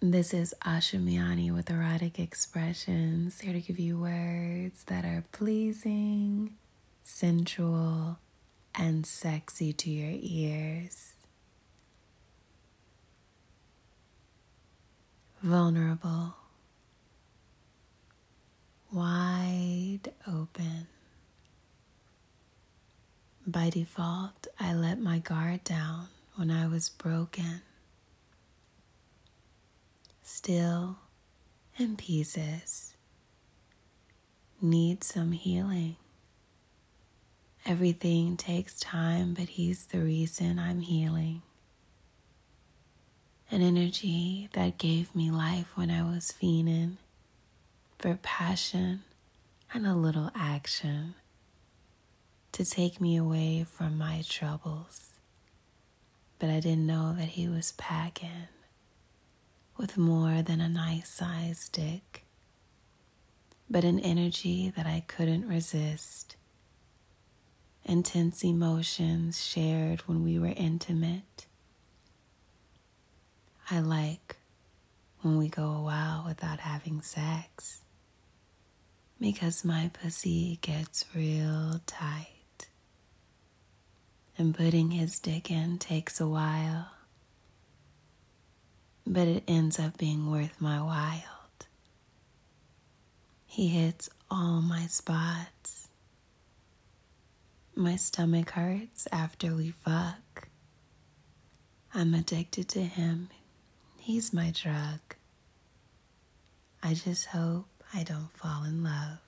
This is Asha Miani with Erotic Expressions, here to give you words that are pleasing, sensual, and sexy to your ears. Vulnerable, wide open. By default, I let my guard down when I was broken still in pieces, need some healing. Everything takes time, but He's the reason I'm healing. An energy that gave me life when I was fiending for passion and a little action to take me away from my troubles. But I didn't know that He was packing with more than a nice sized dick, but an energy that I couldn't resist. Intense emotions shared when we were intimate. I like when we go a while without having sex because my pussy gets real tight. And putting his dick in takes a while but it ends up being worth my while. He hits all my spots. My stomach hurts after we fuck. I'm addicted to him. He's my drug. I just hope I don't fall in love.